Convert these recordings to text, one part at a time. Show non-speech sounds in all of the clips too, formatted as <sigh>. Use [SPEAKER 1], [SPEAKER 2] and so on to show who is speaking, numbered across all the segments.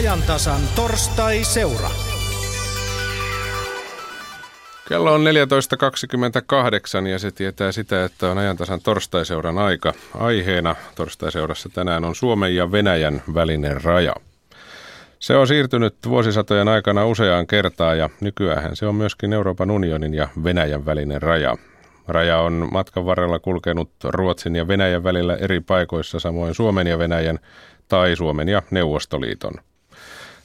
[SPEAKER 1] ajantasan torstai-seura.
[SPEAKER 2] Kello on 14.28 ja se tietää sitä, että on ajantasan torstaiseuran aika. Aiheena torstaiseurassa tänään on Suomen ja Venäjän välinen raja. Se on siirtynyt vuosisatojen aikana useaan kertaan ja nykyään se on myöskin Euroopan unionin ja Venäjän välinen raja. Raja on matkan varrella kulkenut Ruotsin ja Venäjän välillä eri paikoissa, samoin Suomen ja Venäjän tai Suomen ja Neuvostoliiton.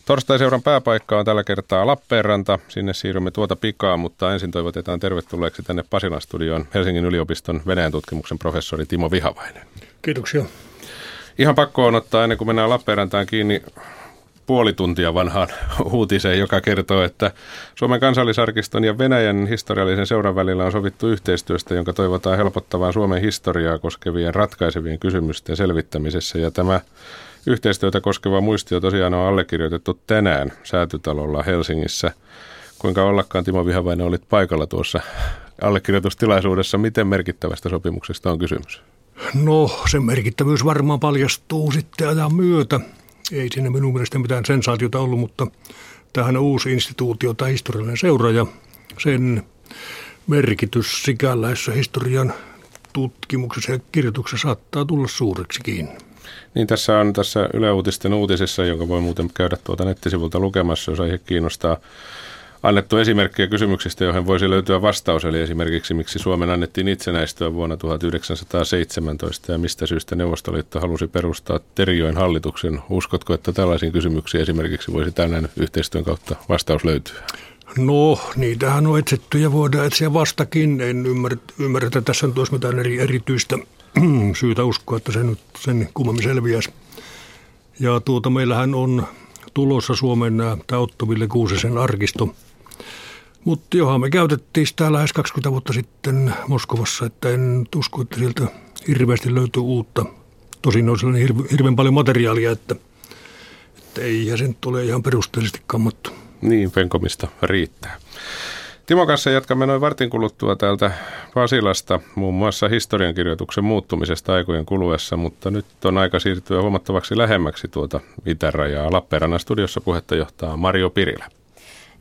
[SPEAKER 2] Torstaiseuran pääpaikka on tällä kertaa Lappeenranta. Sinne siirrymme tuota pikaa, mutta ensin toivotetaan tervetulleeksi tänne Pasilan studioon Helsingin yliopiston Venäjän tutkimuksen professori Timo Vihavainen.
[SPEAKER 3] Kiitoksia.
[SPEAKER 2] Ihan pakko on ottaa ennen kuin mennään Lappeenrantaan kiinni puoli tuntia vanhaan uutiseen, joka kertoo, että Suomen kansallisarkiston ja Venäjän historiallisen seuran välillä on sovittu yhteistyöstä, jonka toivotaan helpottavan Suomen historiaa koskevien ratkaisevien kysymysten selvittämisessä. Ja tämä yhteistyötä koskeva muistio tosiaan on allekirjoitettu tänään Säätytalolla Helsingissä. Kuinka ollakaan Timo Vihavainen olit paikalla tuossa allekirjoitustilaisuudessa. Miten merkittävästä sopimuksesta on kysymys?
[SPEAKER 3] No, sen merkittävyys varmaan paljastuu sitten ajan myötä ei siinä minun mielestä mitään sensaatiota ollut, mutta tähän uusi instituutio tai historiallinen seura ja sen merkitys sikäläisessä historian tutkimuksessa ja kirjoituksessa saattaa tulla suureksikin.
[SPEAKER 2] Niin tässä on tässä Yle Uutisten uutisessa, jonka voi muuten käydä tuota nettisivulta lukemassa, jos aihe kiinnostaa annettu esimerkkejä kysymyksistä, joihin voisi löytyä vastaus. Eli esimerkiksi miksi Suomen annettiin itsenäistöä vuonna 1917 ja mistä syystä Neuvostoliitto halusi perustaa Terijoen hallituksen. Uskotko, että tällaisiin kysymyksiin esimerkiksi voisi tällainen yhteistyön kautta vastaus löytyä?
[SPEAKER 3] No, niitähän on etsitty ja voidaan etsiä vastakin. En ymmärrä, ymmärrä että tässä on olisi mitään eri, erityistä <clears throat> syytä uskoa, että se nyt sen kummemmin selviäisi. Ja tuota, meillähän on tulossa Suomen tämä Otto Ville Kuusisen arkisto – mutta johan me käytettiin sitä lähes 20 vuotta sitten Moskovassa, että en usko, että sieltä hirveästi löytyy uutta. Tosin on sellainen hirve, hirveän paljon materiaalia, että, että ei sen tule ihan perusteellisesti kammattu.
[SPEAKER 2] Niin, penkomista riittää. Timo kanssa jatkamme noin vartin kuluttua täältä Vasilasta, muun muassa historiankirjoituksen muuttumisesta aikojen kuluessa, mutta nyt on aika siirtyä huomattavaksi lähemmäksi tuota itärajaa. Lappeenrannan studiossa puhetta johtaa Mario Pirilä.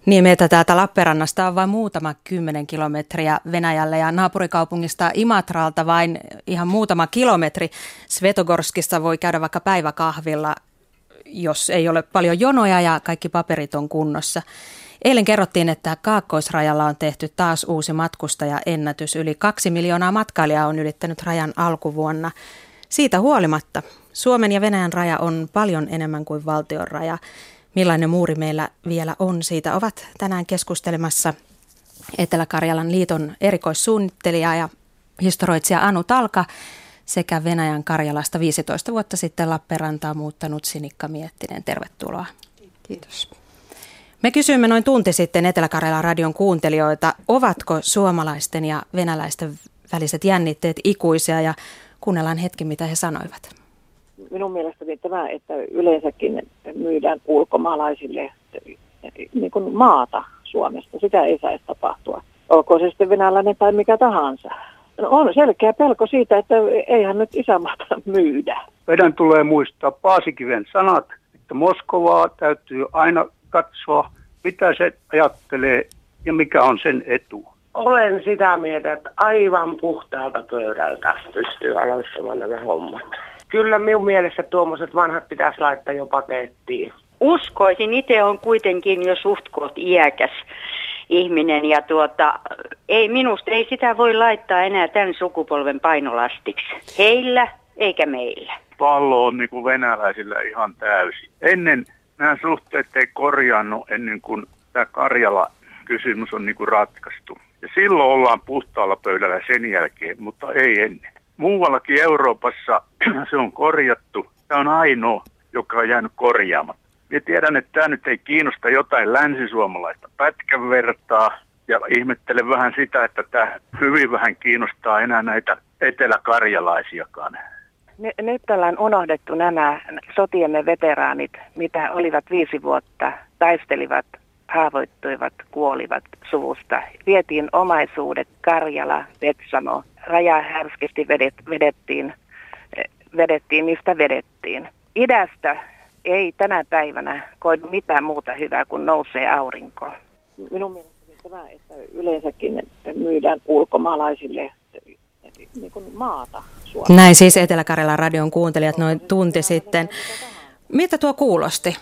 [SPEAKER 4] Niin, meitä täältä Lappeenrannasta on vain muutama kymmenen kilometriä Venäjälle ja naapurikaupungista Imatralta vain ihan muutama kilometri. Svetogorskissa voi käydä vaikka päiväkahvilla, jos ei ole paljon jonoja ja kaikki paperit on kunnossa. Eilen kerrottiin, että Kaakkoisrajalla on tehty taas uusi matkustajaennätys. Yli kaksi miljoonaa matkailijaa on ylittänyt rajan alkuvuonna. Siitä huolimatta Suomen ja Venäjän raja on paljon enemmän kuin valtion raja millainen muuri meillä vielä on. Siitä ovat tänään keskustelemassa Etelä-Karjalan liiton erikoissuunnittelija ja historioitsija Anu Talka sekä Venäjän Karjalasta 15 vuotta sitten Lappeenrantaa muuttanut Sinikka Miettinen. Tervetuloa.
[SPEAKER 5] Kiitos.
[SPEAKER 4] Me kysyimme noin tunti sitten Etelä-Karjalan radion kuuntelijoita, ovatko suomalaisten ja venäläisten väliset jännitteet ikuisia ja kuunnellaan hetki, mitä he sanoivat
[SPEAKER 5] minun mielestäni tämä, että yleensäkin myydään ulkomaalaisille niin kuin maata Suomesta, sitä ei saisi tapahtua. Olkoon se sitten venäläinen tai mikä tahansa. No on selkeä pelko siitä, että eihän nyt isämaata myydä.
[SPEAKER 6] Meidän tulee muistaa Paasikiven sanat, että Moskovaa täytyy aina katsoa, mitä se ajattelee ja mikä on sen etu.
[SPEAKER 7] Olen sitä mieltä, että aivan puhtaalta pöydältä pystyy aloittamaan nämä hommat kyllä minun mielestä tuommoiset vanhat pitäisi laittaa jo pakettiin.
[SPEAKER 8] Uskoisin, itse on kuitenkin jo suht iäkäs ihminen ja tuota, ei minusta, ei sitä voi laittaa enää tämän sukupolven painolastiksi. Heillä eikä meillä.
[SPEAKER 6] Pallo on niin kuin venäläisillä ihan täysin. Ennen nämä suhteet ei korjannut ennen kuin tämä Karjala kysymys on niin kuin ratkaistu. Ja silloin ollaan puhtaalla pöydällä sen jälkeen, mutta ei ennen. Muuallakin Euroopassa <clears throat> se on korjattu. Tämä on ainoa, joka on jäänyt korjaamatta. Minä tiedän, että tämä nyt ei kiinnosta jotain länsisuomalaista pätkän vertaa. Ja ihmettelen vähän sitä, että tämä hyvin vähän kiinnostaa enää näitä eteläkarjalaisiakaan.
[SPEAKER 5] Nyt ollaan unohdettu nämä sotiemme veteraanit, mitä olivat viisi vuotta, taistelivat, haavoittuivat, kuolivat suvusta. Vietiin omaisuudet, Karjala, Vetsamo, raja härskisti vedet, vedettiin, vedettiin, mistä vedettiin. Idästä ei tänä päivänä koidu mitään muuta hyvää kuin nousee aurinko. Minun mielestäni tämä, että yleensäkin myydään ulkomaalaisille niin kuin maata Suomessa.
[SPEAKER 4] Näin siis Etelä-Karjalan radion kuuntelijat noin tunti sitten. Mitä tuo kuulosti?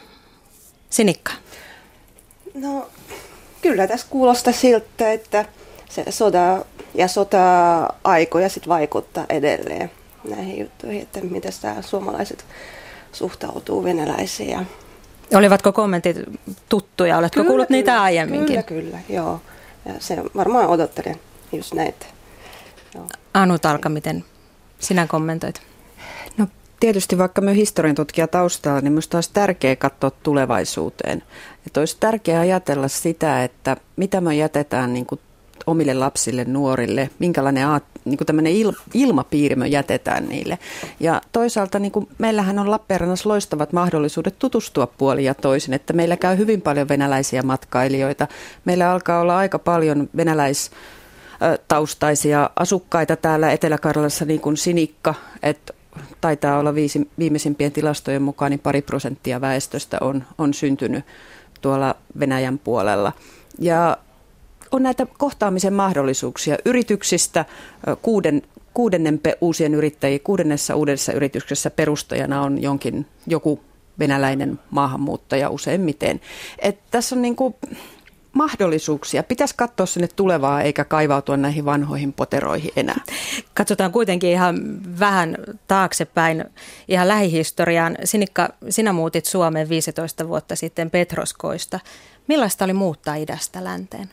[SPEAKER 4] Sinikka.
[SPEAKER 9] No kyllä tässä kuulostaa siltä, että se soda ja sota-aikoja sitten vaikuttaa edelleen näihin juttuihin, että miten tämä suomalaiset suhtautuu venäläisiin.
[SPEAKER 4] Olivatko kommentit tuttuja? Oletko kyllä, kuullut kyllä, niitä aiemminkin?
[SPEAKER 9] Kyllä, kyllä, joo. Ja se varmaan odottelen just näitä.
[SPEAKER 4] Joo. Anu Talka, miten sinä kommentoit?
[SPEAKER 10] No tietysti vaikka me historian tutkija taustalla, niin minusta olisi tärkeää katsoa tulevaisuuteen. Että olisi tärkeää ajatella sitä, että mitä me jätetään niin kuin omille lapsille, nuorille, minkälainen niin kuin il, ilmapiiri me jätetään niille. Ja toisaalta niin kuin meillähän on Lappeenrannassa loistavat mahdollisuudet tutustua puolin ja toisin, että meillä käy hyvin paljon venäläisiä matkailijoita. Meillä alkaa olla aika paljon venäläis taustaisia asukkaita täällä Etelä-Karjalassa, niin kuin Sinikka, että taitaa olla viisi, viimeisimpien tilastojen mukaan, niin pari prosenttia väestöstä on, on syntynyt tuolla Venäjän puolella. Ja on näitä kohtaamisen mahdollisuuksia yrityksistä. Kuuden, kuudennen uusien yrittäjien, kuudennessa uudessa yrityksessä perustajana on jonkin, joku venäläinen maahanmuuttaja useimmiten. Et tässä on niin kuin mahdollisuuksia. Pitäisi katsoa sinne tulevaa eikä kaivautua näihin vanhoihin poteroihin enää.
[SPEAKER 4] Katsotaan kuitenkin ihan vähän taaksepäin, ihan lähihistoriaan. Sinikka, sinä muutit Suomeen 15 vuotta sitten Petroskoista. Millaista oli muuttaa idästä länteen?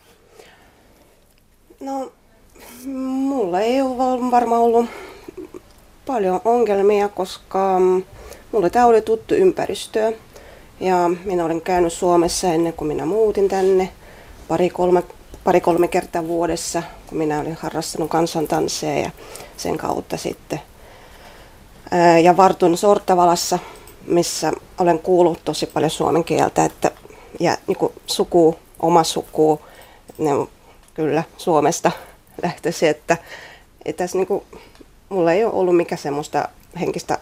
[SPEAKER 9] No, mulla ei ole varmaan ollut paljon ongelmia, koska mulle tämä oli tuttu ympäristö. Ja minä olen käynyt Suomessa ennen kuin minä muutin tänne pari-kolme pari kolme kertaa vuodessa, kun minä olin harrastanut kansantansseja ja sen kautta sitten. ja vartun Sortavalassa, missä olen kuullut tosi paljon suomen kieltä, että ja niin kuin suku, oma suku, ne on kyllä Suomesta <laughs> lähtöisi, että, että tässä niin kuin, mulla ei ole ollut mikä semmoista henkistä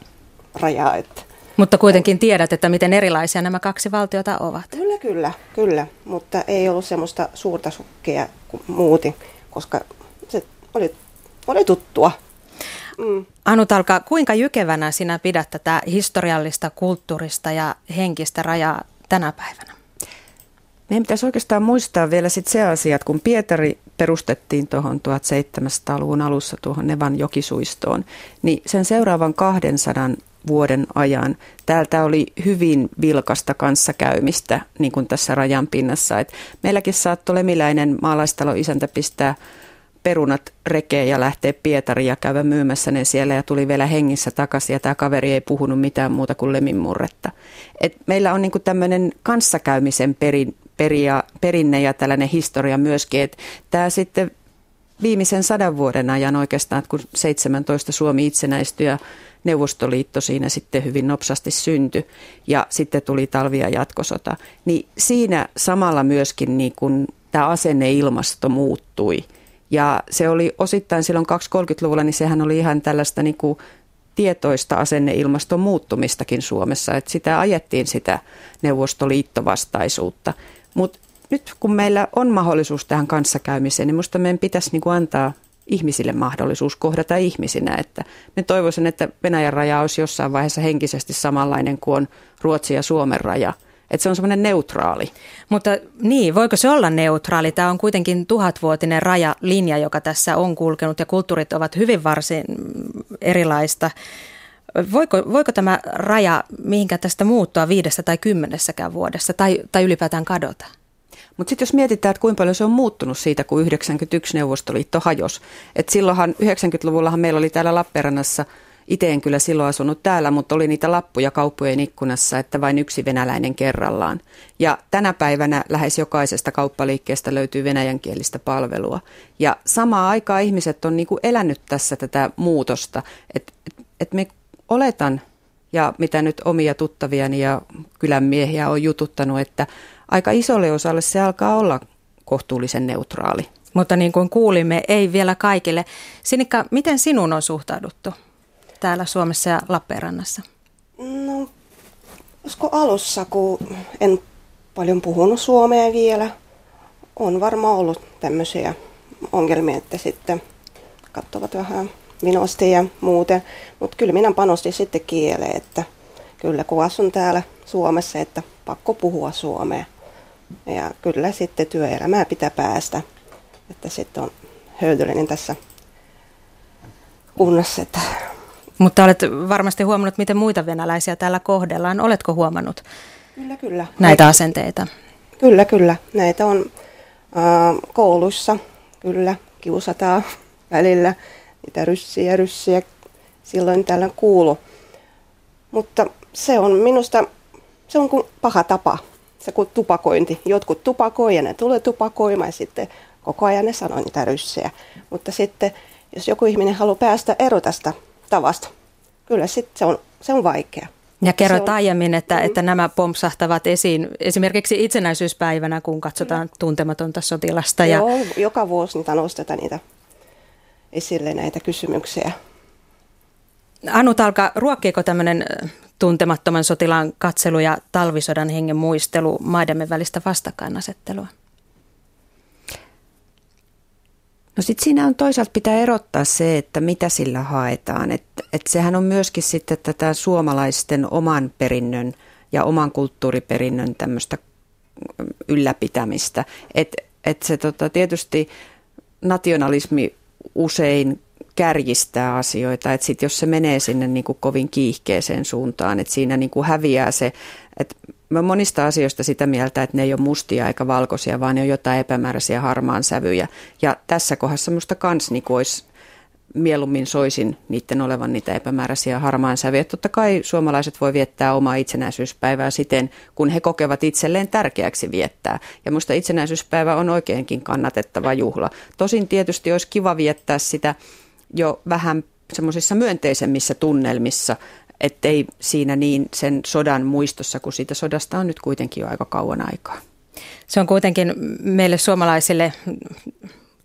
[SPEAKER 9] rajaa. Että,
[SPEAKER 4] mutta kuitenkin tiedät, että miten erilaisia nämä kaksi valtiota ovat.
[SPEAKER 9] Kyllä, kyllä, kyllä. Mutta ei ollut semmoista suurta sukkia kuin muutin, koska se oli, oli tuttua.
[SPEAKER 4] Mm. Anu Talka, kuinka jykevänä sinä pidät tätä historiallista, kulttuurista ja henkistä rajaa tänä päivänä?
[SPEAKER 10] Meidän pitäisi oikeastaan muistaa vielä sit se asia, että kun Pietari perustettiin tuohon 1700-luvun alussa tuohon Nevan jokisuistoon, niin sen seuraavan 200 vuoden ajan täältä oli hyvin vilkasta kanssakäymistä, niin kuin tässä rajan pinnassa. Et meilläkin saattoi lemiläinen maalaistalo isäntä pistää perunat rekeen ja lähteä Pietariin ja käydä myymässä ne siellä ja tuli vielä hengissä takaisin ja tämä kaveri ei puhunut mitään muuta kuin leminmurretta. Et meillä on niinku tämmöinen kanssakäymisen perin, peria, perinne ja tällainen historia myöskin, että tämä sitten viimeisen sadan vuoden ajan oikeastaan, kun 17 Suomi itsenäistyi ja Neuvostoliitto siinä sitten hyvin nopsasti syntyi ja sitten tuli talvi- ja jatkosota, niin siinä samalla myöskin niin kuin tämä asenneilmasto muuttui. Ja se oli osittain silloin 230-luvulla, niin sehän oli ihan tällaista niin kuin tietoista asenneilmaston muuttumistakin Suomessa, että sitä ajettiin sitä neuvostoliittovastaisuutta. Mutta nyt kun meillä on mahdollisuus tähän kanssakäymiseen, niin minusta meidän pitäisi niin kuin antaa ihmisille mahdollisuus kohdata ihmisinä. Että me toivoisin, että Venäjän raja olisi jossain vaiheessa henkisesti samanlainen kuin on Ruotsin ja Suomen raja. Että se on semmoinen neutraali.
[SPEAKER 4] Mutta niin, voiko se olla neutraali? Tämä on kuitenkin tuhatvuotinen rajalinja, joka tässä on kulkenut ja kulttuurit ovat hyvin varsin erilaista. Voiko, voiko tämä raja mihinkä tästä muuttua viidestä tai kymmenessäkään vuodessa tai, tai ylipäätään kadota?
[SPEAKER 10] Mutta sitten jos mietitään, että kuinka paljon se on muuttunut siitä, kun 91 Neuvostoliitto hajosi. Että silloinhan 90-luvullahan meillä oli täällä Lappeenrannassa, itse en kyllä silloin asunut täällä, mutta oli niitä lappuja kauppojen ikkunassa, että vain yksi venäläinen kerrallaan. Ja tänä päivänä lähes jokaisesta kauppaliikkeestä löytyy venäjänkielistä palvelua. Ja samaan aikaan ihmiset on niinku elänyt tässä tätä muutosta. Että et, et me oletan, ja mitä nyt omia tuttaviani ja kylän miehiä on jututtanut, että aika isolle osalle se alkaa olla kohtuullisen neutraali.
[SPEAKER 4] Mutta niin kuin kuulimme, ei vielä kaikille. Sinikka, miten sinun on suhtauduttu täällä Suomessa ja Lappeenrannassa?
[SPEAKER 9] No, Josko alussa, kun en paljon puhunut suomea vielä, on varmaan ollut tämmöisiä ongelmia, että sitten katsovat vähän minusta ja muuten. Mutta kyllä minä panostin sitten kieleen, että kyllä kun asun täällä Suomessa, että pakko puhua suomea. Ja kyllä sitten työelämää pitää päästä, että sitten on hyödyllinen tässä kunnassa. Että
[SPEAKER 4] Mutta olet varmasti huomannut, miten muita venäläisiä täällä kohdellaan. Oletko huomannut
[SPEAKER 9] kyllä, kyllä.
[SPEAKER 4] näitä asenteita?
[SPEAKER 9] Kyllä, kyllä. Näitä on äh, kouluissa, kyllä, kiusataan <laughs> välillä. Niitä ryssiä, ryssiä silloin täällä kuulu. Mutta se on minusta, se on kuin paha tapa, se kuin tupakointi. Jotkut tupakoi ja ne tulee tupakoimaan ja sitten koko ajan ne sanoo niitä ryssiä. Mutta sitten, jos joku ihminen haluaa päästä ero tästä tavasta, kyllä sitten se on, se on vaikea.
[SPEAKER 4] Ja kerroit aiemmin, että,
[SPEAKER 9] Mm.
[SPEAKER 4] että nämä pompsahtavat esiin esimerkiksi itsenäisyyspäivänä, kun katsotaan tuntematonta sotilasta. Ja
[SPEAKER 9] Joo, joka vuosi niitä nostetaan niitä esille näitä kysymyksiä.
[SPEAKER 4] Anu Talka, ruokkiiko tämmöinen tuntemattoman sotilaan katselu ja talvisodan hengen muistelu maidemme välistä vastakkainasettelua?
[SPEAKER 10] No sitten siinä on toisaalta pitää erottaa se, että mitä sillä haetaan. Että et sehän on myöskin sitten tätä suomalaisten oman perinnön ja oman kulttuuriperinnön tämmöistä ylläpitämistä. Että et se tota, tietysti nationalismi usein kärjistää asioita, että sit jos se menee sinne niin kuin kovin kiihkeeseen suuntaan, että siinä niin kuin häviää se, että mä monista asioista sitä mieltä, että ne ei ole mustia eikä valkoisia, vaan ne on jotain epämääräisiä harmaan sävyjä. Ja tässä kohdassa musta kans niin olisi mieluummin soisin niiden olevan niitä epämääräisiä harmaan sävyjä. Totta kai suomalaiset voi viettää omaa itsenäisyyspäivää siten, kun he kokevat itselleen tärkeäksi viettää. Ja musta itsenäisyyspäivä on oikeinkin kannatettava juhla. Tosin tietysti olisi kiva viettää sitä jo vähän semmoisissa myönteisemmissä tunnelmissa, ettei siinä niin sen sodan muistossa, kun siitä sodasta on nyt kuitenkin jo aika kauan aikaa.
[SPEAKER 4] Se on kuitenkin meille suomalaisille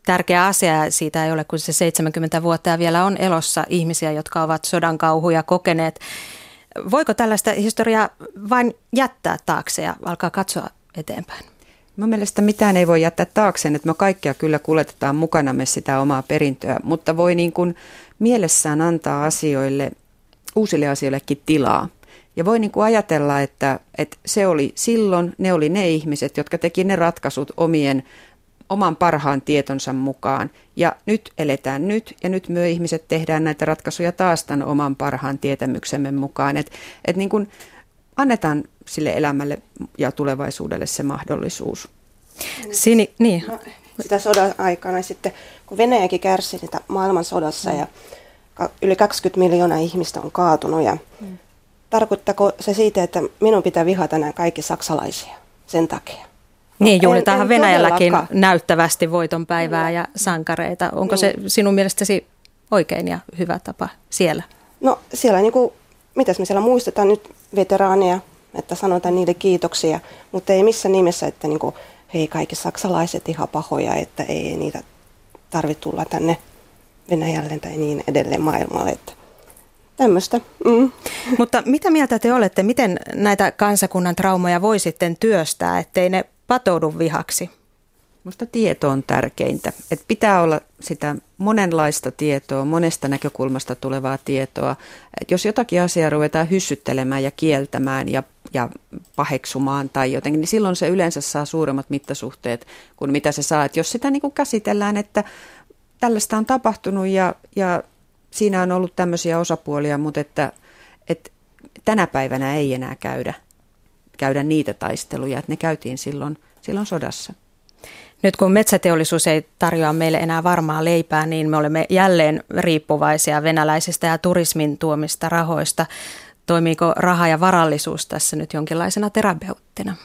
[SPEAKER 4] tärkeä asia. Siitä ei ole kuin se 70 vuotta ja vielä on elossa ihmisiä, jotka ovat sodan kauhuja kokeneet. Voiko tällaista historiaa vain jättää taakse ja alkaa katsoa eteenpäin?
[SPEAKER 10] Mun mielestä mitään ei voi jättää taakseen, että me kaikkia kyllä kuljetetaan mukanamme sitä omaa perintöä, mutta voi niin kuin mielessään antaa asioille, uusille asioillekin tilaa. Ja voi niin kuin ajatella, että, että se oli silloin, ne oli ne ihmiset, jotka teki ne ratkaisut omien, oman parhaan tietonsa mukaan. Ja nyt eletään nyt, ja nyt me ihmiset tehdään näitä ratkaisuja taas tämän oman parhaan tietämyksemme mukaan. Että et niin kuin annetaan sille elämälle ja tulevaisuudelle se mahdollisuus.
[SPEAKER 4] Sini, niin.
[SPEAKER 9] No, sitä sodan aikana sitten, kun Venäjäkin kärsi niitä maailmansodassa ja ka- yli 20 miljoonaa ihmistä on kaatunut ja tarkoittaako se siitä, että minun pitää vihata nämä kaikki saksalaisia sen takia?
[SPEAKER 4] Niin,
[SPEAKER 9] en-
[SPEAKER 4] juhlitaanhan
[SPEAKER 9] en
[SPEAKER 4] Venäjälläkin
[SPEAKER 9] todellakaan.
[SPEAKER 4] näyttävästi voiton päivää ja sankareita. Onko se sinun mielestäsi oikein ja hyvä tapa siellä?
[SPEAKER 9] No siellä niinku, mitäs me siellä muistetaan nyt veteraaneja, että sanotaan niille kiitoksia, mutta ei missään nimessä, että niinku, hei kaikki saksalaiset ihan pahoja, että ei niitä tarvitse tulla tänne Venäjälle tai niin edelleen maailmalle. Että tämmöistä. Mm. <laughs>
[SPEAKER 4] Mutta mitä mieltä te olette, miten näitä kansakunnan traumoja voi sitten työstää, ettei ne patoudu vihaksi?
[SPEAKER 10] Minusta tieto on tärkeintä. Et pitää olla sitä monenlaista tietoa, monesta näkökulmasta tulevaa tietoa. Et jos jotakin asiaa ruvetaan hyssyttelemään ja kieltämään ja, ja paheksumaan tai jotenkin, niin silloin se yleensä saa suuremmat mittasuhteet kuin mitä se saa. Et jos sitä niin kuin käsitellään, että tällaista on tapahtunut ja, ja siinä on ollut tämmöisiä osapuolia, mutta että, että tänä päivänä ei enää käydä, käydä niitä taisteluja, että ne käytiin silloin, silloin sodassa.
[SPEAKER 4] Nyt kun metsäteollisuus ei tarjoa meille enää varmaa leipää, niin me olemme jälleen riippuvaisia venäläisistä ja turismin tuomista rahoista. Toimiiko raha ja varallisuus tässä nyt jonkinlaisena terapeuttina?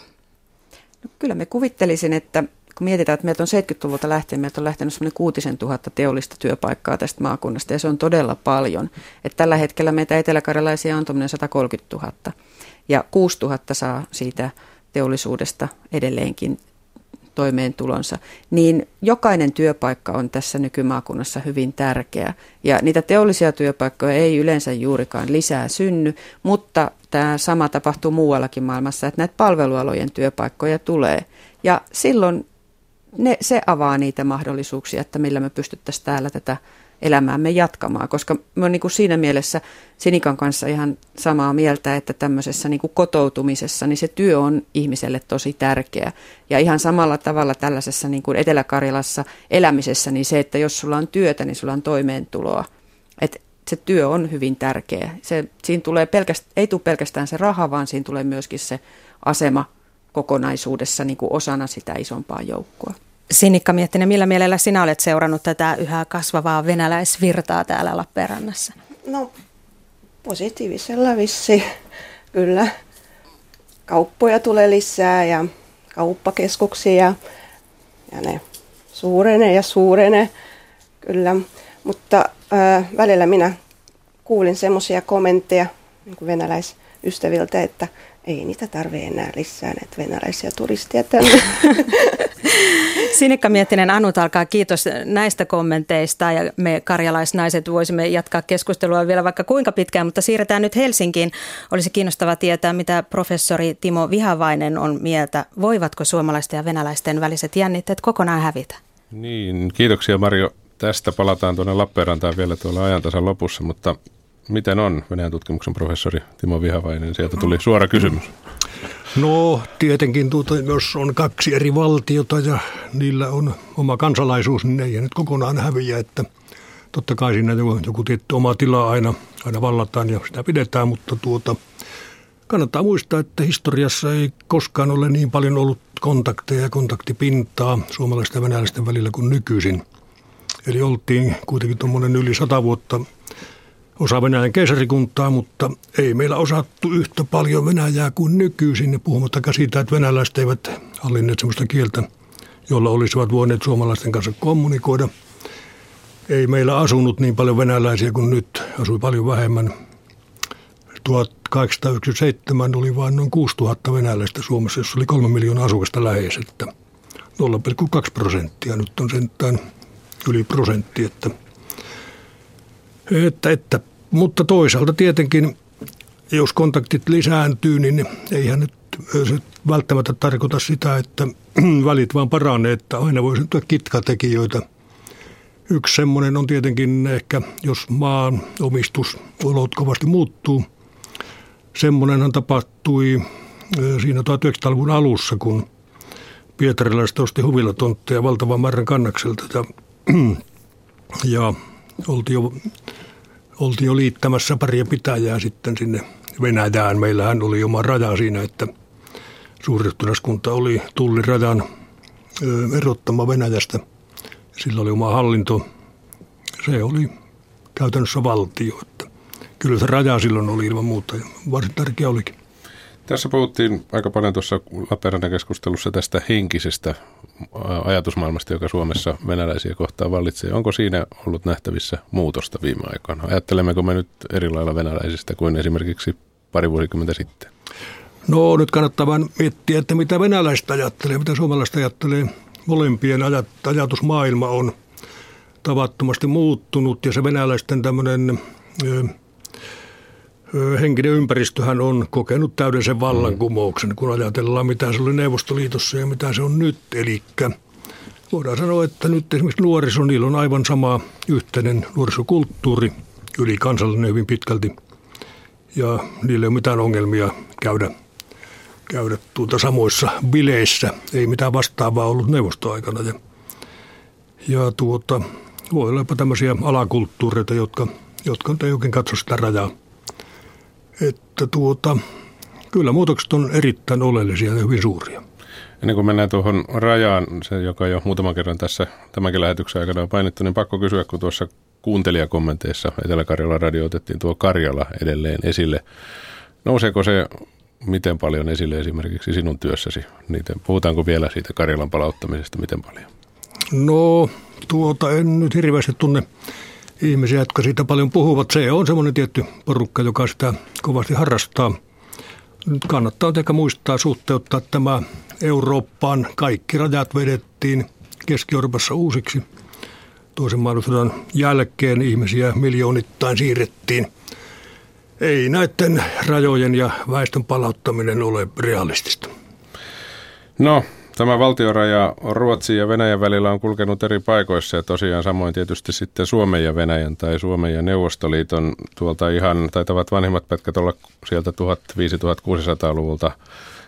[SPEAKER 10] No, kyllä me kuvittelisin, että kun mietitään, että meiltä on 70-luvulta lähtien, meiltä on lähtenyt semmoinen 6000 teollista työpaikkaa tästä maakunnasta ja se on todella paljon. Että tällä hetkellä meitä eteläkarjalaisia on tuommoinen 130 000 ja 6000 saa siitä teollisuudesta edelleenkin toimeentulonsa, niin jokainen työpaikka on tässä nykymaakunnassa hyvin tärkeä. Ja niitä teollisia työpaikkoja ei yleensä juurikaan lisää synny, mutta tämä sama tapahtuu muuallakin maailmassa, että näitä palvelualojen työpaikkoja tulee. Ja silloin ne, se avaa niitä mahdollisuuksia, että millä me pystyttäisiin täällä tätä elämäämme jatkamaan, koska mä oon niin kuin siinä mielessä Sinikan kanssa ihan samaa mieltä, että tämmöisessä niin kuin kotoutumisessa niin se työ on ihmiselle tosi tärkeä. Ja ihan samalla tavalla tällaisessa niin kuin Etelä-Karjalassa elämisessä, niin se, että jos sulla on työtä, niin sulla on toimeentuloa. Et se työ on hyvin tärkeä. Se, siinä tulee pelkästään, ei tule pelkästään se raha, vaan siinä tulee myöskin se asema kokonaisuudessa niin kuin osana sitä isompaa joukkoa.
[SPEAKER 4] Sinikka Miettinen, millä mielellä sinä olet seurannut tätä yhä kasvavaa venäläisvirtaa täällä Lappeenrannassa?
[SPEAKER 9] No positiivisella vissi, kyllä. Kauppoja tulee lisää ja kauppakeskuksia ja ne suurenee ja suurenee, kyllä. Mutta äh, välillä minä kuulin semmoisia kommentteja niin venäläisystäviltä, että ei niitä tarvitse enää lisää näitä venäläisiä turisteja tänne. <laughs>
[SPEAKER 4] Sinikka Miettinen, Anu alkaa kiitos näistä kommenteista ja me karjalaisnaiset voisimme jatkaa keskustelua vielä vaikka kuinka pitkään, mutta siirretään nyt Helsinkiin. Olisi kiinnostava tietää, mitä professori Timo Vihavainen on mieltä. Voivatko suomalaisten ja venäläisten väliset jännitteet kokonaan hävitä?
[SPEAKER 2] Niin, kiitoksia Mario. Tästä palataan tuonne Lappeenrantaan vielä tuolla ajantasan lopussa, mutta miten on Venäjän tutkimuksen professori Timo Vihavainen? Sieltä tuli suora kysymys.
[SPEAKER 3] No tietenkin, tuota, jos on kaksi eri valtiota ja niillä on oma kansalaisuus, niin ei nyt kokonaan häviä, että totta kai siinä joku, joku tietty oma tila aina, aina vallataan ja sitä pidetään, mutta tuota, kannattaa muistaa, että historiassa ei koskaan ole niin paljon ollut kontakteja ja kontaktipintaa suomalaisten ja venäläisten välillä kuin nykyisin. Eli oltiin kuitenkin tuommoinen yli sata vuotta osa Venäjän keisarikuntaa, mutta ei meillä osattu yhtä paljon Venäjää kuin nykyisin, puhumattakaan siitä, että venäläiset eivät hallinneet sellaista kieltä, jolla olisivat voineet suomalaisten kanssa kommunikoida. Ei meillä asunut niin paljon venäläisiä kuin nyt, asui paljon vähemmän. 1897 oli vain noin 6000 venäläistä Suomessa, jossa oli kolme miljoonaa asukasta lähes, että 0,2 prosenttia. Nyt on sentään yli prosentti, että – että, että, mutta toisaalta tietenkin, jos kontaktit lisääntyy, niin eihän nyt se välttämättä tarkoita sitä, että <clears throat> välit vaan paranee, että aina voi syntyä kitkatekijöitä. Yksi semmoinen on tietenkin ehkä, jos maan omistusolot kovasti muuttuu. Semmoinenhan tapahtui siinä 1900-luvun alussa, kun pietarilaiset osti huvilatontteja valtavan määrän kannakselta ja, <clears throat> ja oltiin jo, oltiin jo liittämässä paria pitäjää sitten sinne Venäjään. Meillähän oli oma raja siinä, että suurryhtyläskunta oli tullirajan erottama Venäjästä. Sillä oli oma hallinto. Se oli käytännössä valtio. Että kyllä se raja silloin oli ilman muuta ja varsin tärkeä olikin.
[SPEAKER 2] Tässä puhuttiin aika paljon tuossa Lappeenrannan keskustelussa tästä henkisestä ajatusmaailmasta, joka Suomessa venäläisiä kohtaan vallitsee. Onko siinä ollut nähtävissä muutosta viime aikoina? Ajattelemmeko me nyt eri lailla venäläisistä kuin esimerkiksi pari vuosikymmentä sitten?
[SPEAKER 3] No nyt kannattaa vain miettiä, että mitä venäläistä ajattelee, mitä suomalaista ajattelee. Molempien ajat, ajatusmaailma on tavattomasti muuttunut ja se venäläisten tämmöinen henkinen ympäristöhän on kokenut täydellisen vallankumouksen, kun ajatellaan mitä se oli Neuvostoliitossa ja mitä se on nyt. Eli voidaan sanoa, että nyt esimerkiksi nuoriso, niillä on aivan sama yhteinen nuorisokulttuuri, yli kansallinen hyvin pitkälti. Ja niillä ei ole mitään ongelmia käydä, käydä tuota samoissa bileissä. Ei mitään vastaavaa ollut neuvostoaikana. Ja, ja tuota, voi olla jopa tämmöisiä alakulttuureita, jotka, jotka ei oikein katso sitä rajaa että tuota, kyllä muutokset on erittäin oleellisia ja hyvin suuria.
[SPEAKER 2] Ennen kuin mennään tuohon rajaan, se joka jo muutaman kerran tässä tämänkin lähetyksen aikana on painettu, niin pakko kysyä, kun tuossa kuuntelijakommenteissa Etelä-Karjalan radio otettiin tuo Karjala edelleen esille. Nouseeko se miten paljon esille esimerkiksi sinun työssäsi? Niitä, puhutaanko vielä siitä Karjalan palauttamisesta, miten paljon?
[SPEAKER 3] No, tuota en nyt hirveästi tunne ihmisiä, jotka siitä paljon puhuvat. Se on semmoinen tietty porukka, joka sitä kovasti harrastaa. Kannattaa ehkä muistaa suhteuttaa tämä Eurooppaan. Kaikki rajat vedettiin Keski-Euroopassa uusiksi. Toisen maailmansodan jälkeen ihmisiä miljoonittain siirrettiin. Ei näiden rajojen ja väestön palauttaminen ole realistista.
[SPEAKER 2] No, Tämä valtioraja Ruotsin ja Venäjän välillä on kulkenut eri paikoissa ja tosiaan samoin tietysti sitten Suomen ja Venäjän tai Suomen ja Neuvostoliiton tuolta ihan taitavat vanhimmat pätkät olla sieltä 1500-1600-luvulta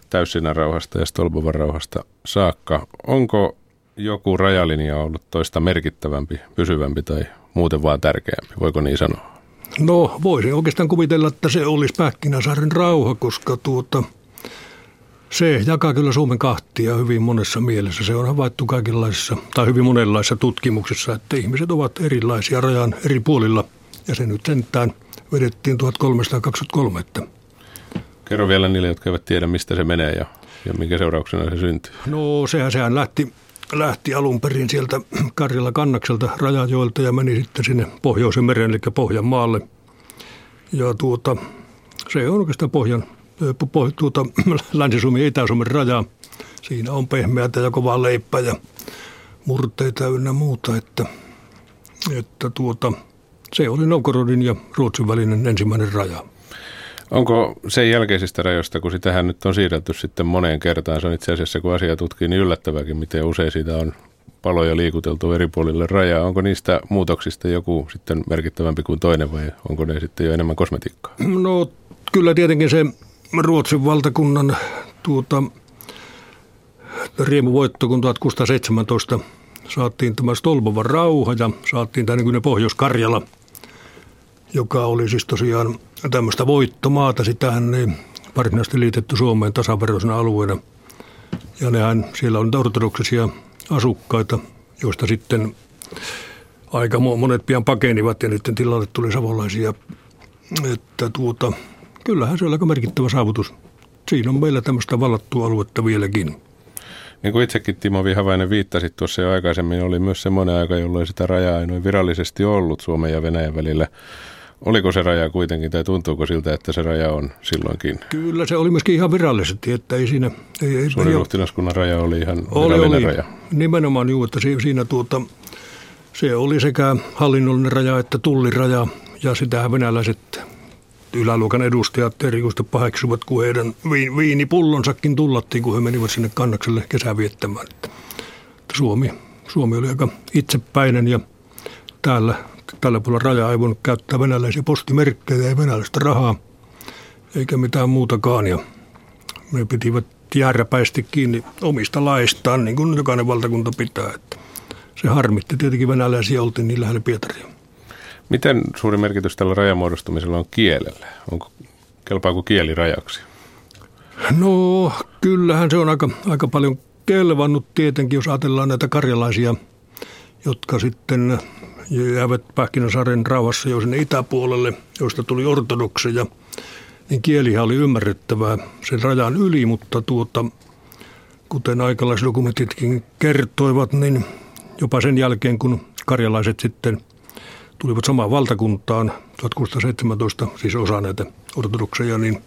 [SPEAKER 2] täysinä rauhasta ja Stolbovan rauhasta saakka. Onko joku rajalinja ollut toista merkittävämpi, pysyvämpi tai muuten vaan tärkeämpi? Voiko niin sanoa?
[SPEAKER 3] No voisin oikeastaan kuvitella, että se olisi Pähkinäsaaren rauha, koska tuota – se jakaa kyllä Suomen kahtia hyvin monessa mielessä. Se on havaittu kaikenlaisissa tai hyvin monenlaisissa tutkimuksissa, että ihmiset ovat erilaisia rajan eri puolilla. Ja se nyt sentään vedettiin 1323.
[SPEAKER 2] Kerro vielä niille, jotka eivät tiedä, mistä se menee ja, ja minkä seurauksena se syntyy.
[SPEAKER 3] No sehän, sehän lähti, lähti alun perin sieltä Karjala kannakselta rajajoilta ja meni sitten sinne Pohjoisen meren, eli Pohjanmaalle. Ja tuota, se on oikeastaan Pohjan tuota, <clears throat> Länsi-Suomen ja Itä-Suomen raja. Siinä on pehmeätä ja kovaa leipää ja murteita ynnä muuta, että, että tuota, se oli Novgorodin ja Ruotsin välinen ensimmäinen raja.
[SPEAKER 2] Onko sen jälkeisistä rajoista, kun sitähän nyt on siirretty sitten moneen kertaan, se on itse asiassa kun asia tutkii niin yllättäväkin, miten usein siitä on paloja liikuteltu eri puolille rajaa. Onko niistä muutoksista joku sitten merkittävämpi kuin toinen vai onko ne sitten jo enemmän kosmetiikkaa?
[SPEAKER 3] No kyllä tietenkin se Ruotsin valtakunnan tuota, riemuvoitto, kun 1617 saatiin tämä Stolbovan rauha ja saatiin tämä nykyinen Pohjois-Karjala, joka oli siis tosiaan tämmöistä voittomaata. Sitähän ei varsinaisesti liitetty Suomeen tasaveroisena alueena. Ja nehän siellä on ortodoksisia asukkaita, joista sitten aika monet pian pakenivat ja niiden tilalle tuli savolaisia. Että tuota, kyllähän se on aika merkittävä saavutus. Siinä on meillä tämmöistä vallattua aluetta vieläkin.
[SPEAKER 2] Niin kuin itsekin Timo Vihavainen viittasi tuossa jo aikaisemmin, oli myös semmoinen aika, jolloin sitä rajaa ei noin virallisesti ollut Suomen ja Venäjän välillä. Oliko se raja kuitenkin tai tuntuuko siltä, että se raja on silloinkin?
[SPEAKER 3] Kyllä se oli myöskin ihan virallisesti, että ei siinä... Ei,
[SPEAKER 2] ei, Suuren ruhtinaskunnan raja oli ihan oli, virallinen oli. raja.
[SPEAKER 3] Nimenomaan juu, että siinä tuota, se oli sekä hallinnollinen raja että tulliraja ja sitähän venäläiset yläluokan edustajat erikoisesti paheksuvat, kun heidän viinipullonsakin tullattiin, kun he menivät sinne kannakselle kesää viettämään. Että Suomi, Suomi oli aika itsepäinen ja täällä, tällä puolella raja ei voinut käyttää venäläisiä postimerkkejä ja venäläistä rahaa, eikä mitään muutakaan. Ja me pitivät jääräpäisesti kiinni omista laistaan, niin kuin jokainen valtakunta pitää. Että se harmitti tietenkin venäläisiä, oltiin niin lähellä Pietaria.
[SPEAKER 2] Miten suuri merkitys tällä rajamuodostumisella on kielellä? Onko, kelpaako kieli rajaksi?
[SPEAKER 3] No kyllähän se on aika, aika paljon kelvannut tietenkin, jos ajatellaan näitä karjalaisia, jotka sitten jäävät Pähkinäsaaren rauhassa jo sinne itäpuolelle, joista tuli ortodokseja, niin kielihän oli ymmärrettävää sen rajan yli, mutta tuota, kuten aikalaisdokumentitkin kertoivat, niin jopa sen jälkeen, kun karjalaiset sitten – tulivat samaan valtakuntaan 1617, siis osa näitä ortodokseja, niin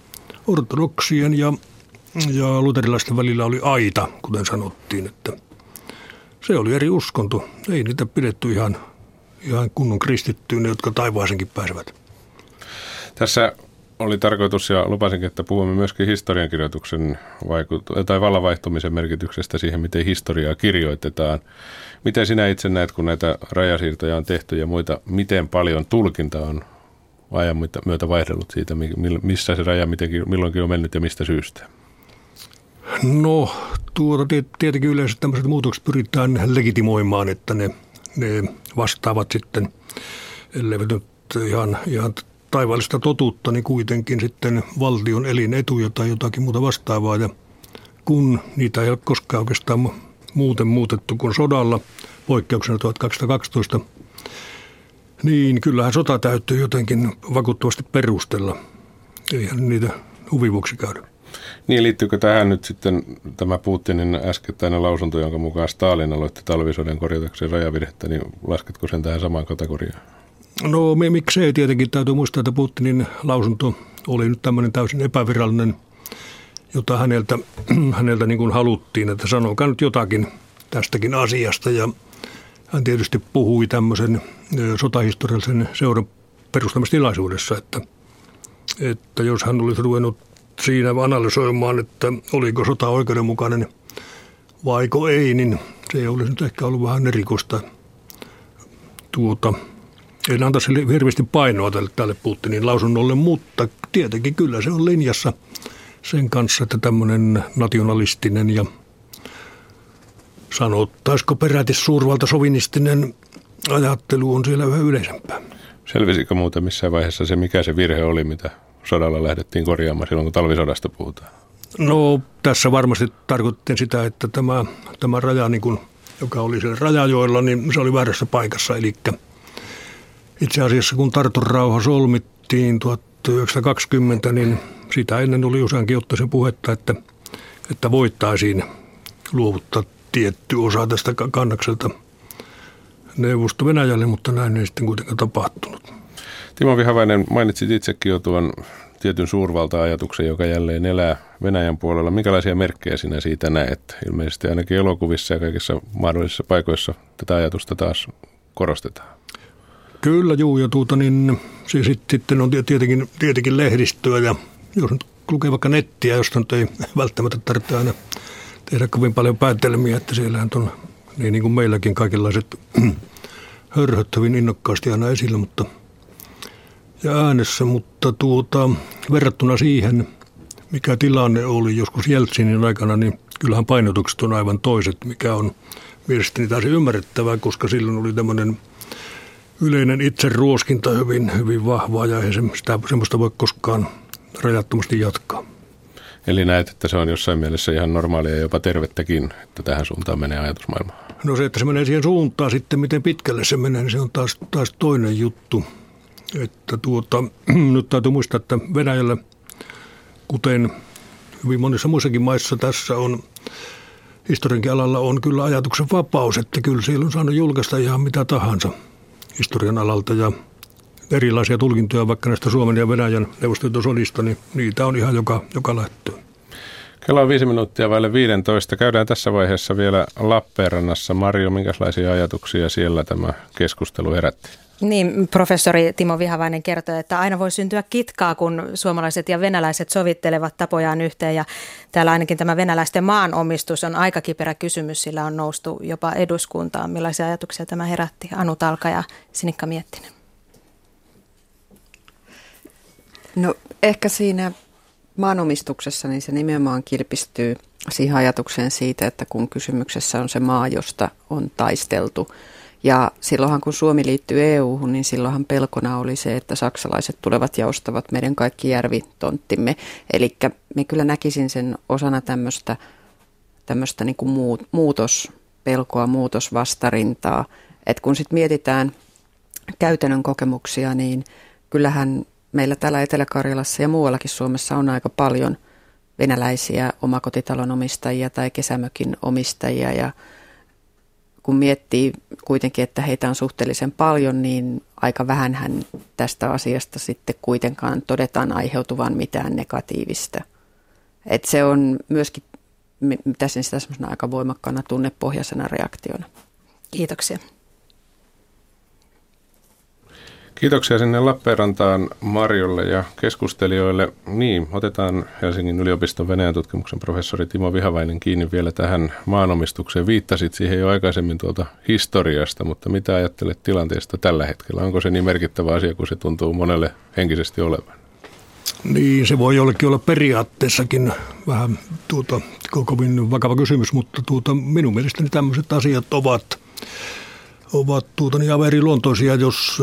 [SPEAKER 3] ortodoksien ja, ja luterilaisten välillä oli aita, kuten sanottiin, että se oli eri uskonto. Ei niitä pidetty ihan, ihan kunnon kristittyinä, jotka taivaasenkin pääsevät.
[SPEAKER 2] Tässä oli tarkoitus ja lupasinkin, että puhumme myöskin historiankirjoituksen vaikut- tai vallanvaihtumisen merkityksestä siihen, miten historiaa kirjoitetaan. Miten sinä itse näet, kun näitä rajasiirtoja on tehty ja muita, miten paljon tulkinta on ajan myötä vaihdellut siitä, missä se raja mitenkin, milloinkin on mennyt ja mistä syystä?
[SPEAKER 3] No, tuota, tietenkin yleensä tämmöiset muutokset pyritään legitimoimaan, että ne, ne vastaavat sitten, ellei nyt ihan, ihan taivaallista totuutta, niin kuitenkin sitten valtion elinetuja tai jotakin muuta vastaavaa. Ja kun niitä ei ole koskaan oikeastaan muuten muutettu kuin sodalla, poikkeuksena 1212, niin kyllähän sota täytyy jotenkin vakuuttavasti perustella. Eihän niitä huvivuoksi käydä.
[SPEAKER 2] Niin, liittyykö tähän nyt sitten tämä Putinin äskettäinen lausunto, jonka mukaan Stalin aloitti talvisodan korjatakseen rajavirhettä, niin lasketko sen tähän samaan kategoriaan?
[SPEAKER 3] No miksei tietenkin täytyy muistaa, että Putinin lausunto oli nyt tämmöinen täysin epävirallinen jota häneltä, <clears throat> häneltä niin kuin haluttiin, että sanokaa nyt jotakin tästäkin asiasta. Ja hän tietysti puhui tämmöisen sotahistoriallisen seuran perustamistilaisuudessa, että, että jos hän olisi ruvennut siinä analysoimaan, että oliko sota oikeudenmukainen vaiko ei, niin se olisi nyt ehkä ollut vähän erikoista. Tuota, en antaisi hirveästi painoa tälle, tälle Putinin lausunnolle, mutta tietenkin kyllä se on linjassa sen kanssa, että tämmöinen nationalistinen ja sanottaisiko peräti suurvaltasovinistinen ajattelu on siellä yhä yleisempää.
[SPEAKER 2] Selvisikö muuten missään vaiheessa se, mikä se virhe oli, mitä sodalla lähdettiin korjaamaan silloin, kun talvisodasta puhutaan?
[SPEAKER 3] No tässä varmasti tarkoitettiin sitä, että tämä, tämä raja, niin kuin, joka oli siellä Rajajoilla, niin se oli väärässä paikassa. Eli itse asiassa kun Tartun rauha solmittiin 1920, niin sitä ennen oli useankin ottaisen puhetta, että, että voittaisiin luovuttaa tietty osa tästä kannakselta neuvosto Venäjälle, mutta näin ei sitten kuitenkaan tapahtunut.
[SPEAKER 2] Timo Vihavainen, mainitsit itsekin jo tuon tietyn suurvalta-ajatuksen, joka jälleen elää Venäjän puolella. Minkälaisia merkkejä sinä siitä näet? Ilmeisesti ainakin elokuvissa ja kaikissa mahdollisissa paikoissa tätä ajatusta taas korostetaan.
[SPEAKER 3] Kyllä, juu, ja tuota, niin, se sitten on tietenkin, tietenkin lehdistöä, ja jos nyt lukee vaikka nettiä, josta nyt ei välttämättä tarvitse aina tehdä kovin paljon päätelmiä, että siellähän on niin, niin kuin meilläkin kaikenlaiset <clears throat> hörhöt hyvin innokkaasti aina esillä, mutta ja äänessä, mutta tuota, verrattuna siihen, mikä tilanne oli joskus Jeltsinin aikana, niin kyllähän painotukset on aivan toiset, mikä on mielestäni täysin ymmärrettävää, koska silloin oli tämmöinen yleinen itseruoskinta hyvin, hyvin vahvaa ja ei sitä, semmoista voi koskaan rajattomasti jatkaa.
[SPEAKER 2] Eli näet, että se on jossain mielessä ihan normaalia ja jopa tervettäkin, että tähän suuntaan menee ajatusmaailma.
[SPEAKER 3] No se, että se menee siihen suuntaan sitten, miten pitkälle se menee, niin se on taas, taas toinen juttu. Että tuota, <clears throat> nyt täytyy muistaa, että Venäjällä, kuten hyvin monissa muissakin maissa tässä on, historiankin alalla on kyllä ajatuksen vapaus, että kyllä siellä on saanut julkaista ihan mitä tahansa historian alalta ja erilaisia tulkintoja vaikka näistä Suomen ja Venäjän neuvostoliiton niin niitä on ihan joka, joka lähtöön.
[SPEAKER 2] Kello on viisi minuuttia vaille 15. Käydään tässä vaiheessa vielä Lappeenrannassa. Marjo, minkälaisia ajatuksia siellä tämä keskustelu herätti?
[SPEAKER 4] Niin, professori Timo Vihavainen kertoi, että aina voi syntyä kitkaa, kun suomalaiset ja venäläiset sovittelevat tapojaan yhteen. Ja täällä ainakin tämä venäläisten maanomistus on aika kiperä kysymys, sillä on noustu jopa eduskuntaan. Millaisia ajatuksia tämä herätti? Anu Talka ja Sinikka Miettinen.
[SPEAKER 10] No ehkä siinä maanomistuksessa niin se nimenomaan kilpistyy siihen ajatukseen siitä, että kun kysymyksessä on se maa, josta on taisteltu. Ja silloinhan kun Suomi liittyy EU-hun, niin silloinhan pelkona oli se, että saksalaiset tulevat ja ostavat meidän kaikki järvitonttimme. Eli me kyllä näkisin sen osana tämmöistä, tämmöistä niin kuin muutospelkoa, muutosvastarintaa. että kun sitten mietitään käytännön kokemuksia, niin kyllähän meillä täällä Etelä-Karjalassa ja muuallakin Suomessa on aika paljon venäläisiä omakotitalon omistajia tai kesämökin omistajia ja kun miettii kuitenkin, että heitä on suhteellisen paljon, niin aika vähän hän tästä asiasta sitten kuitenkaan todetaan aiheutuvan mitään negatiivista. Et se on myöskin, tässä sitä aika voimakkaana tunnepohjaisena reaktiona.
[SPEAKER 4] Kiitoksia.
[SPEAKER 2] Kiitoksia sinne Lappeenrantaan Marjolle ja keskustelijoille. Niin, otetaan Helsingin yliopiston Venäjän tutkimuksen professori Timo Vihavainen kiinni vielä tähän maanomistukseen. Viittasit siihen jo aikaisemmin tuolta historiasta, mutta mitä ajattelet tilanteesta tällä hetkellä? Onko se niin merkittävä asia kuin se tuntuu monelle henkisesti olevan?
[SPEAKER 3] Niin, se voi jollekin olla periaatteessakin vähän tuota, kovin vakava kysymys, mutta tuota, minun mielestäni tämmöiset asiat ovat – ovat tuota, niin aivan luontoisia, jos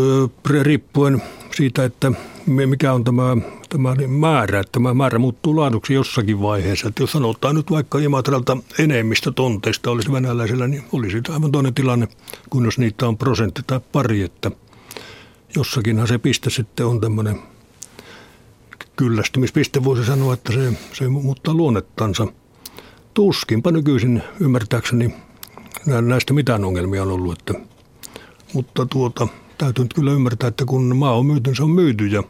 [SPEAKER 3] riippuen siitä, että mikä on tämä, tämä niin määrä, että tämä määrä muuttuu laaduksi jossakin vaiheessa. Että jos sanotaan nyt vaikka Imatralta enemmistä tonteista olisi venäläisellä, niin olisi aivan toinen tilanne kuin jos niitä on prosentti tai pari, että jossakinhan se piste sitten on tämmöinen kyllästymispiste, voisi sanoa, että se, se muuttaa luonnettansa. Tuskinpa nykyisin ymmärtääkseni näistä mitään ongelmia on ollut, että mutta tuota, täytyy nyt kyllä ymmärtää, että kun maa on myyty, niin se on myyty ja,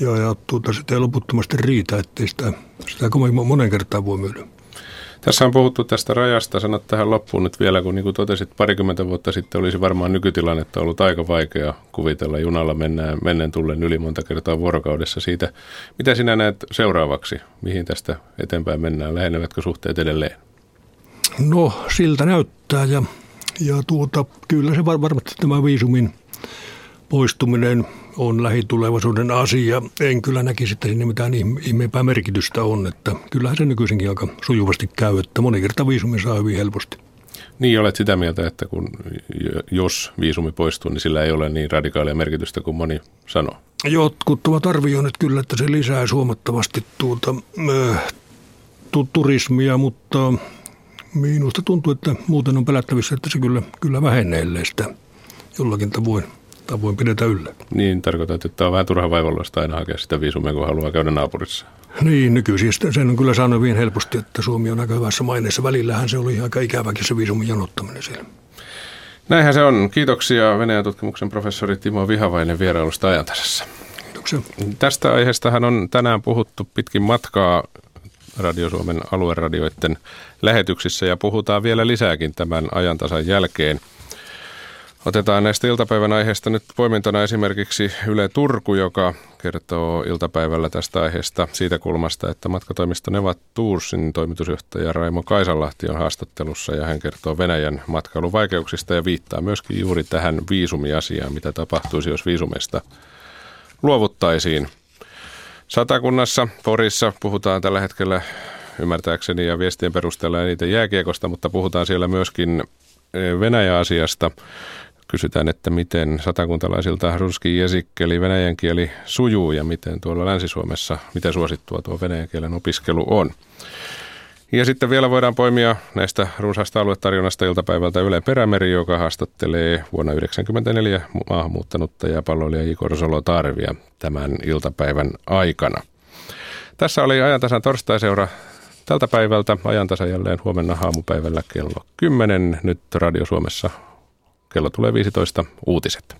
[SPEAKER 3] Ja, ja tuota, sitä ei loputtomasti riitä, ettei sitä, sitä monen kertaan voi myydä.
[SPEAKER 2] Tässä on puhuttu tästä rajasta. Sanot tähän loppuun nyt vielä, kun niin kuin totesit, parikymmentä vuotta sitten olisi varmaan nykytilannetta ollut aika vaikea kuvitella. Junalla mennään mennen tullen yli monta kertaa vuorokaudessa siitä. Mitä sinä näet seuraavaksi? Mihin tästä eteenpäin mennään? Lähenevätkö suhteet edelleen?
[SPEAKER 3] No, siltä näyttää ja, ja tuota, kyllä se var, varmasti tämä viisumin poistuminen on lähitulevaisuuden asia. En kyllä näkisi, että sinne mitään ihmeempää merkitystä on. Että kyllähän se nykyisinkin aika sujuvasti käy, että moni kerta viisumi saa hyvin helposti.
[SPEAKER 2] Niin, olet sitä mieltä, että kun, jos viisumi poistuu, niin sillä ei ole niin radikaalia merkitystä kuin moni sanoo.
[SPEAKER 3] Jotkut ovat arvioineet kyllä, että se lisää huomattavasti tuota, äh, turismia, mutta minusta tuntuu, että muuten on pelättävissä, että se kyllä, kyllä vähenee sitä jollakin tavoin tavoin pidetä yllä.
[SPEAKER 2] Niin, tarkoitat, että on vähän turha vaivalloista aina hakea sitä viisumia, kun haluaa käydä naapurissa.
[SPEAKER 3] Niin, nykyisin sen on kyllä saanut hyvin helposti, että Suomi on aika hyvässä maineessa. Välillähän se oli aika ikäväkin se viisumin janottaminen siellä.
[SPEAKER 2] Näinhän se on. Kiitoksia Venäjän tutkimuksen professori Timo Vihavainen vierailusta ajantasassa.
[SPEAKER 3] Kiitoksia.
[SPEAKER 2] Tästä aiheestahan on tänään puhuttu pitkin matkaa Radio Suomen alueradioiden lähetyksissä ja puhutaan vielä lisääkin tämän ajantasan jälkeen – Otetaan näistä iltapäivän aiheista nyt poimintona esimerkiksi Yle Turku, joka kertoo iltapäivällä tästä aiheesta siitä kulmasta, että matkatoimisto Nevat Toursin toimitusjohtaja Raimo Kaisalahti on haastattelussa ja hän kertoo Venäjän matkailuvaikeuksista ja viittaa myöskin juuri tähän viisumiasiaan, mitä tapahtuisi, jos viisumista luovuttaisiin. Satakunnassa, Porissa puhutaan tällä hetkellä ymmärtääkseni ja viestien perusteella eniten jääkiekosta, mutta puhutaan siellä myöskin eh, Venäjä-asiasta kysytään, että miten satakuntalaisilta ruski jesikkeli venäjän kieli sujuu ja miten tuolla Länsi-Suomessa, miten suosittua tuo venäjän kielen opiskelu on. Ja sitten vielä voidaan poimia näistä runsaasta aluetarjonnasta iltapäivältä Yle Perämeri, joka haastattelee vuonna 1994 maahanmuuttanutta ja palloilija Igor Solotarvia tämän iltapäivän aikana. Tässä oli ajantasan torstaiseura tältä päivältä. Ajantasa jälleen huomenna aamupäivällä kello 10. Nyt Radio Suomessa Kello tulee 15 uutiset.